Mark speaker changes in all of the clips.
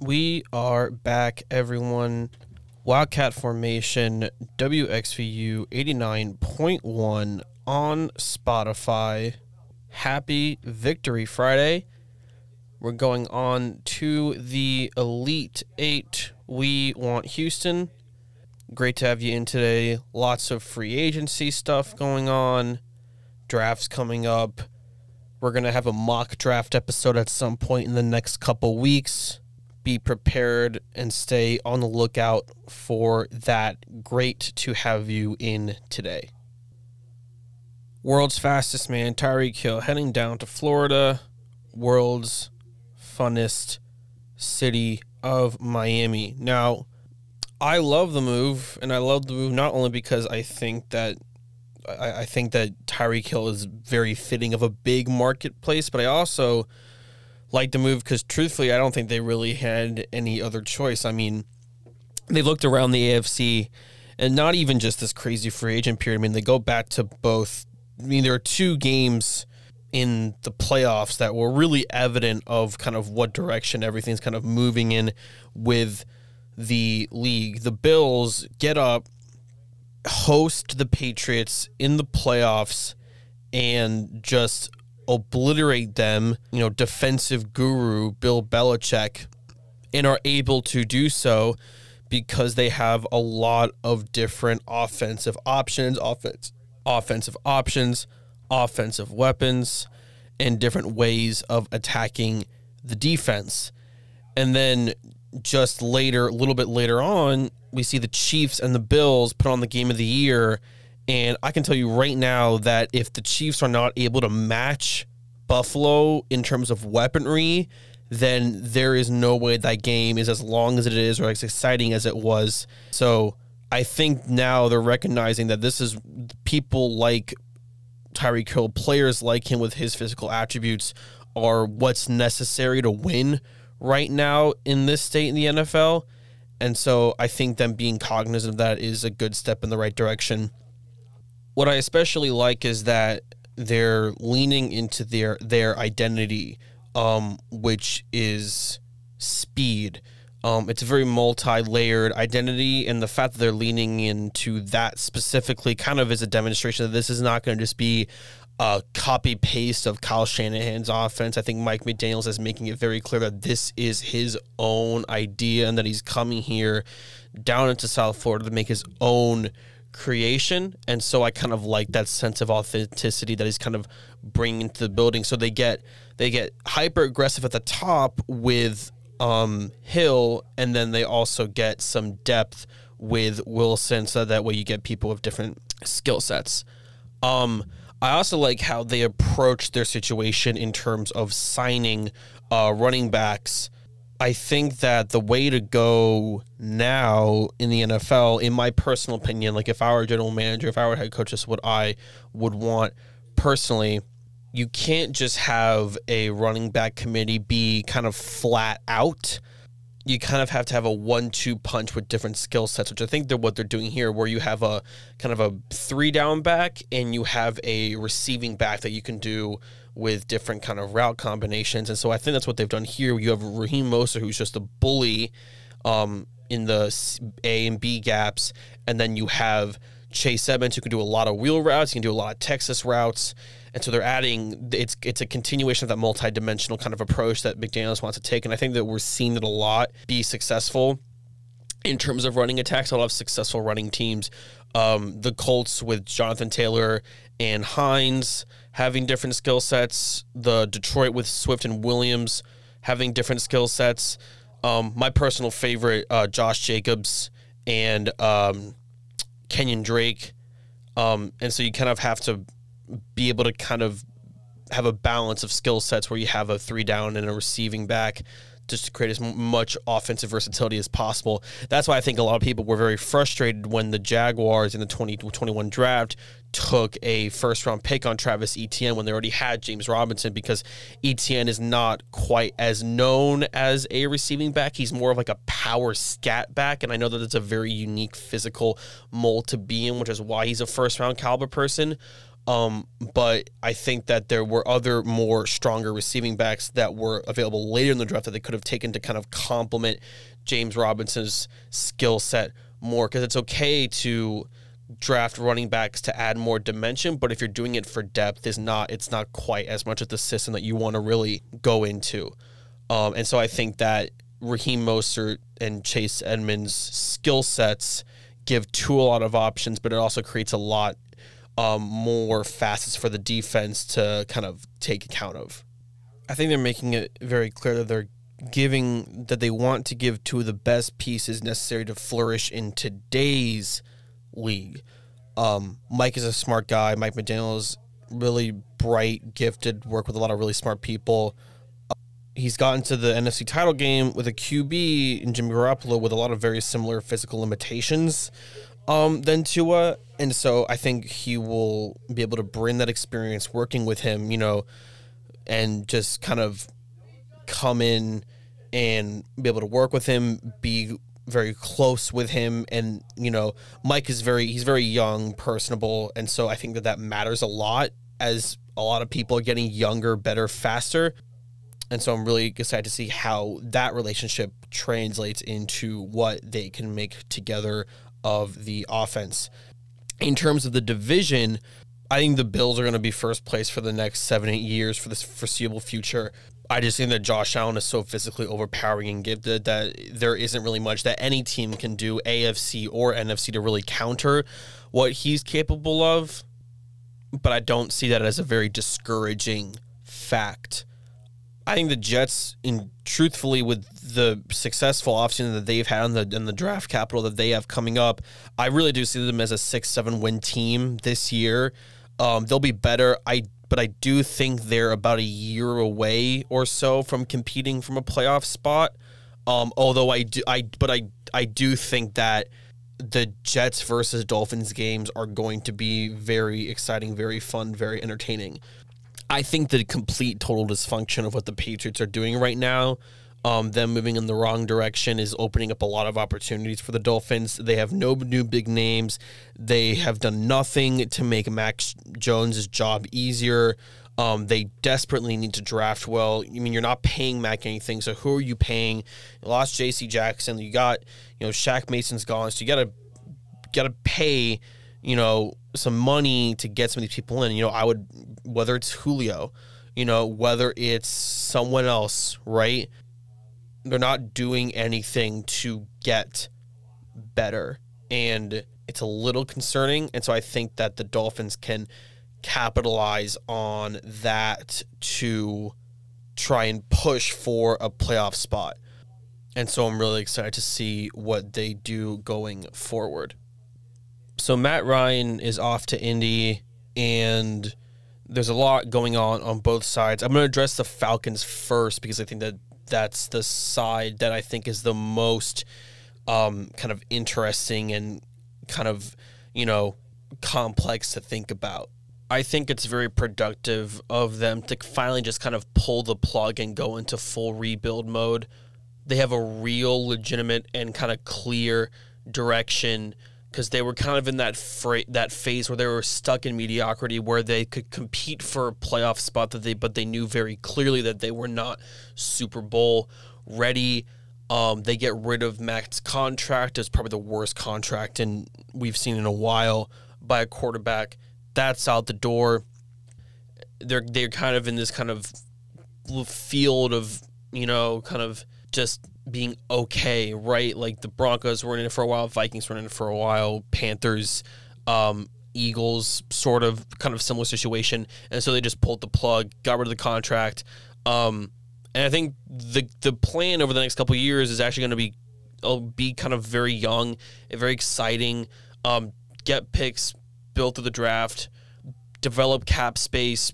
Speaker 1: We are back, everyone. Wildcat Formation WXVU 89.1 on Spotify. Happy Victory Friday. We're going on to the Elite Eight. We want Houston. Great to have you in today. Lots of free agency stuff going on, drafts coming up. We're going to have a mock draft episode at some point in the next couple weeks be prepared and stay on the lookout for that. Great to have you in today. World's fastest man, Tyreek Hill, heading down to Florida, world's funnest city of Miami. Now, I love the move, and I love the move not only because I think that I, I think that Tyreek Hill is very fitting of a big marketplace, but I also like the move because truthfully, I don't think they really had any other choice. I mean, they looked around the AFC and not even just this crazy free agent period. I mean, they go back to both. I mean, there are two games in the playoffs that were really evident of kind of what direction everything's kind of moving in with the league. The Bills get up, host the Patriots in the playoffs, and just obliterate them, you know, defensive guru Bill Belichick, and are able to do so because they have a lot of different offensive options, offense, offensive options, offensive weapons, and different ways of attacking the defense. And then just later, a little bit later on, we see the Chiefs and the Bills put on the game of the year and I can tell you right now that if the Chiefs are not able to match Buffalo in terms of weaponry, then there is no way that game is as long as it is or as exciting as it was. So I think now they're recognizing that this is people like Tyreek Hill, players like him with his physical attributes, are what's necessary to win right now in this state in the NFL. And so I think them being cognizant of that is a good step in the right direction. What I especially like is that they're leaning into their their identity, um, which is speed. Um, it's a very multi-layered identity, and the fact that they're leaning into that specifically kind of is a demonstration that this is not going to just be a copy paste of Kyle Shanahan's offense. I think Mike McDaniels is making it very clear that this is his own idea and that he's coming here down into South Florida to make his own creation and so i kind of like that sense of authenticity that he's kind of bringing to the building. So they get they get hyper aggressive at the top with um hill and then they also get some depth with wilson so that way you get people with different skill sets. Um i also like how they approach their situation in terms of signing uh running backs I think that the way to go now in the NFL, in my personal opinion, like if I were a general manager, if I were head coach, this is what I would want personally. You can't just have a running back committee be kind of flat out. You kind of have to have a one-two punch with different skill sets, which I think they're what they're doing here, where you have a kind of a three down back and you have a receiving back that you can do with different kind of route combinations. And so I think that's what they've done here. You have Raheem Mostert, who's just a bully um, in the A and B gaps. And then you have Chase Edmonds, who can do a lot of wheel routes. He can do a lot of Texas routes. And so they're adding it's it's a continuation of that multi-dimensional kind of approach that McDaniels wants to take. And I think that we're seeing it a lot be successful in terms of running attacks. A lot of successful running teams. Um, the Colts with Jonathan Taylor and Hines having different skill sets. The Detroit with Swift and Williams having different skill sets. Um, my personal favorite, uh, Josh Jacobs and um, Kenyon Drake. Um, and so you kind of have to be able to kind of have a balance of skill sets where you have a three down and a receiving back just to create as much offensive versatility as possible. That's why I think a lot of people were very frustrated when the Jaguars in the 2021 draft took a first round pick on Travis Etienne when they already had James Robinson because Etienne is not quite as known as a receiving back. He's more of like a power scat back. And I know that it's a very unique physical mold to be in, which is why he's a first round caliber person. Um, but I think that there were other more stronger receiving backs that were available later in the draft that they could have taken to kind of complement James Robinson's skill set more. Because it's okay to draft running backs to add more dimension, but if you're doing it for depth, is not it's not quite as much of the system that you want to really go into. Um, and so I think that Raheem Mostert and Chase Edmonds' skill sets give two a lot of options, but it also creates a lot um, more facets for the defense to kind of take account of. I think they're making it very clear that they're giving that they want to give two of the best pieces necessary to flourish in today's league. Um, Mike is a smart guy. Mike McDaniel is really bright, gifted, work with a lot of really smart people. He's gotten to the NFC title game with a QB in Jimmy Garoppolo with a lot of very similar physical limitations um, than Tua, and so I think he will be able to bring that experience working with him, you know, and just kind of come in and be able to work with him, be very close with him, and you know, Mike is very he's very young, personable, and so I think that that matters a lot as a lot of people are getting younger, better, faster. And so I'm really excited to see how that relationship translates into what they can make together of the offense. In terms of the division, I think the Bills are going to be first place for the next seven, eight years for this foreseeable future. I just think that Josh Allen is so physically overpowering and gifted that there isn't really much that any team can do, AFC or NFC, to really counter what he's capable of. But I don't see that as a very discouraging fact. I think the Jets, in truthfully, with the successful offseason that they've had and the in the draft capital that they have coming up, I really do see them as a six seven win team this year. Um, they'll be better. I but I do think they're about a year away or so from competing from a playoff spot. Um, although I do, I but I I do think that the Jets versus Dolphins games are going to be very exciting, very fun, very entertaining. I think the complete total dysfunction of what the Patriots are doing right now, um, them moving in the wrong direction, is opening up a lot of opportunities for the Dolphins. They have no new big names. They have done nothing to make Mac Jones' job easier. Um, they desperately need to draft well. I mean, you're not paying Mac anything, so who are you paying? You lost J.C. Jackson. You got, you know, Shaq Mason's gone, so you gotta gotta pay you know, some money to get some of these people in. You know, I would whether it's Julio, you know, whether it's someone else, right? They're not doing anything to get better. And it's a little concerning. And so I think that the Dolphins can capitalize on that to try and push for a playoff spot. And so I'm really excited to see what they do going forward so Matt Ryan is off to Indy, and there's a lot going on on both sides. I'm going to address the Falcons first because I think that that's the side that I think is the most um, kind of interesting and kind of you know complex to think about. I think it's very productive of them to finally just kind of pull the plug and go into full rebuild mode. They have a real, legitimate, and kind of clear direction because they were kind of in that fra- that phase where they were stuck in mediocrity, where they could compete for a playoff spot that they, but they knew very clearly that they were not Super Bowl ready. Um, they get rid of Mac's contract. It's probably the worst contract in we've seen in a while by a quarterback. That's out the door. They're they're kind of in this kind of field of you know kind of just being okay, right? Like the Broncos were in it for a while, Vikings were in it for a while, Panthers, um, Eagles, sort of kind of similar situation, and so they just pulled the plug, got rid of the contract. Um, and I think the the plan over the next couple years is actually going to be it'll be kind of very young very exciting. Um, get picks built through the draft, develop cap space,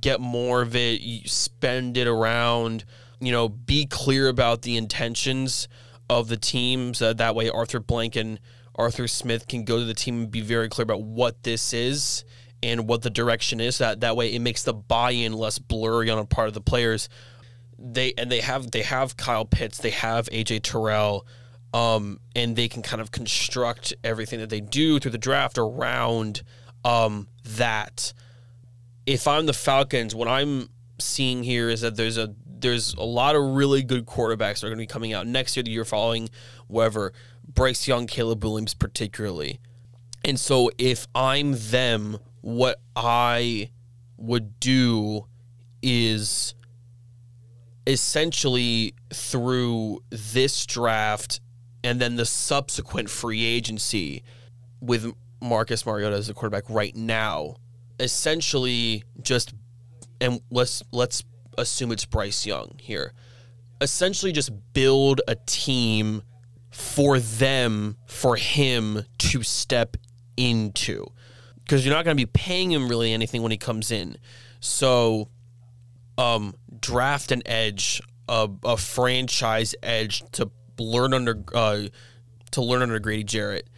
Speaker 1: get more of it, spend it around you know, be clear about the intentions of the teams. That way, Arthur Blank and Arthur Smith can go to the team and be very clear about what this is and what the direction is. That that way, it makes the buy-in less blurry on a part of the players. They and they have they have Kyle Pitts, they have AJ Terrell, um, and they can kind of construct everything that they do through the draft around um, that if I'm the Falcons, what I'm seeing here is that there's a there's a lot of really good quarterbacks that are going to be coming out next year, the year following, whatever. Bryce Young, Caleb Williams, particularly. And so if I'm them, what I would do is essentially through this draft and then the subsequent free agency with Marcus Mariota as the quarterback right now, essentially just and let's let's assume it's Bryce Young here. Essentially just build a team for them for him to step into because you're not going to be paying him really anything when he comes in. So um, draft an edge, a, a franchise edge to learn under uh, to learn under Grady Jarrett,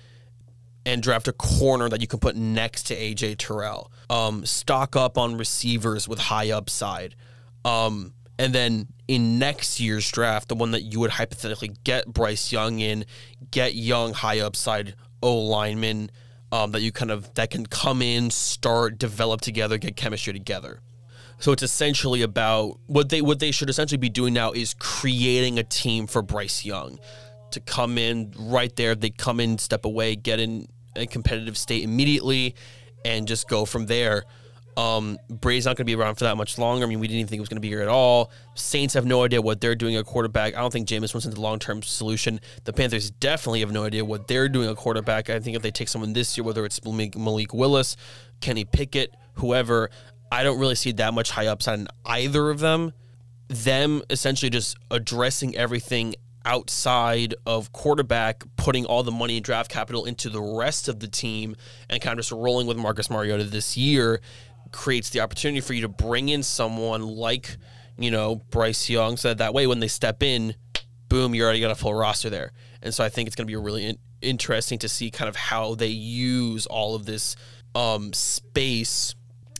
Speaker 1: and draft a corner that you can put next to AJ Terrell. Um, stock up on receivers with high upside, um, and then in next year's draft, the one that you would hypothetically get Bryce Young in, get young high upside O lineman um, that you kind of that can come in, start, develop together, get chemistry together. So it's essentially about what they what they should essentially be doing now is creating a team for Bryce Young to come in right there. They come in, step away, get in a competitive state immediately, and just go from there. Um, Brady's not going to be around for that much longer. I mean, we didn't even think he was going to be here at all. Saints have no idea what they're doing at quarterback. I don't think Jameis Winston's a long term solution. The Panthers definitely have no idea what they're doing at quarterback. I think if they take someone this year, whether it's Malik Willis, Kenny Pickett, whoever, I don't really see that much high upside in either of them. Them essentially just addressing everything outside of quarterback, putting all the money and draft capital into the rest of the team, and kind of just rolling with Marcus Mariota this year creates the opportunity for you to bring in someone like, you know, Bryce Young, so that that way when they step in, boom, you already got a full roster there. And so I think it's going to be really in- interesting to see kind of how they use all of this um, space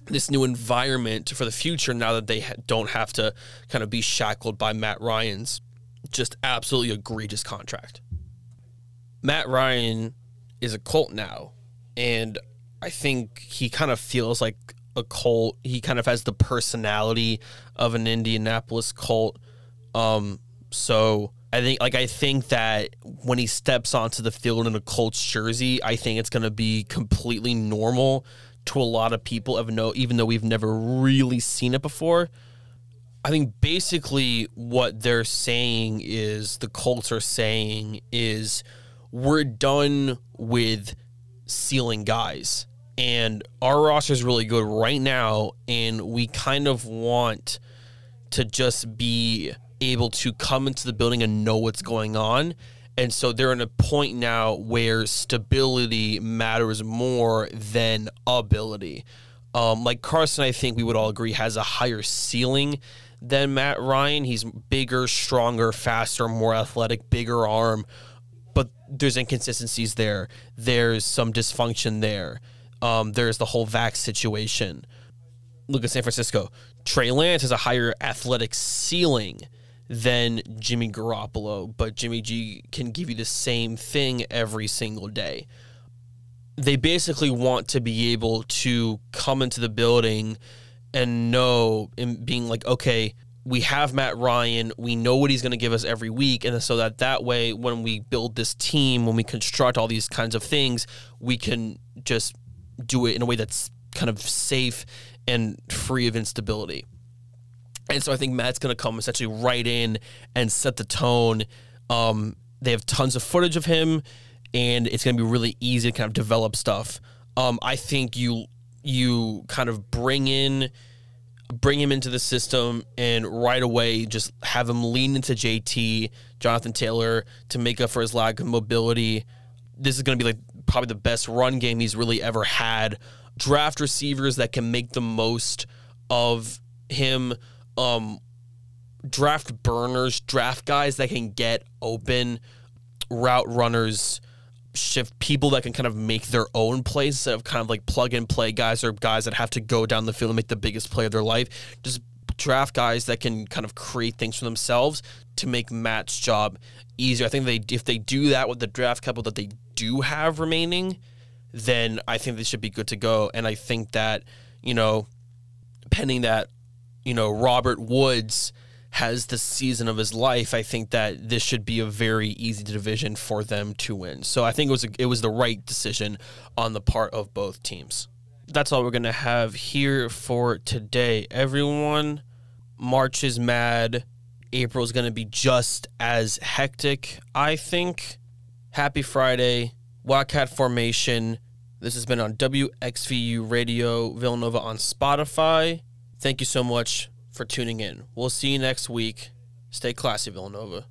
Speaker 1: this new environment for the future now that they ha- don't have to kind of be shackled by Matt Ryan's just absolutely egregious contract. Matt Ryan is a Colt now, and I think he kind of feels like a cult. He kind of has the personality of an Indianapolis cult. Um, so I think like I think that when he steps onto the field in a Colts jersey, I think it's going to be completely normal to a lot of people, even though even though we've never really seen it before. I think basically what they're saying is the Colts are saying is we're done with ceiling guys. And our roster is really good right now, and we kind of want to just be able to come into the building and know what's going on. And so they're in a point now where stability matters more than ability. Um, like Carson, I think we would all agree has a higher ceiling than Matt Ryan. He's bigger, stronger, faster, more athletic, bigger arm, but there's inconsistencies there. There's some dysfunction there. Um, there's the whole vax situation. Look at San Francisco. Trey Lance has a higher athletic ceiling than Jimmy Garoppolo, but Jimmy G can give you the same thing every single day. They basically want to be able to come into the building and know and being like, okay, we have Matt Ryan, we know what he's going to give us every week, and so that that way, when we build this team, when we construct all these kinds of things, we can just do it in a way that's kind of safe and free of instability. And so I think Matt's going to come essentially right in and set the tone. Um, they have tons of footage of him, and it's going to be really easy to kind of develop stuff. Um, I think you you kind of bring in bring him into the system and right away just have him lean into JT, Jonathan Taylor to make up for his lack of mobility. This is going to be like probably the best run game he's really ever had. Draft receivers that can make the most of him. Um, draft burners, draft guys that can get open, route runners shift people that can kind of make their own plays instead of kind of like plug and play guys or guys that have to go down the field and make the biggest play of their life. Just draft guys that can kind of create things for themselves to make Matt's job easier. I think they if they do that with the draft capital that they do have remaining, then I think they should be good to go. And I think that, you know, pending that, you know, Robert Woods has the season of his life, I think that this should be a very easy division for them to win. So I think it was a, it was the right decision on the part of both teams. That's all we're gonna have here for today. Everyone, March is mad. April's gonna be just as hectic. I think. Happy Friday. Wildcat Formation. This has been on WXVU Radio Villanova on Spotify. Thank you so much for tuning in. We'll see you next week. Stay classy, Villanova.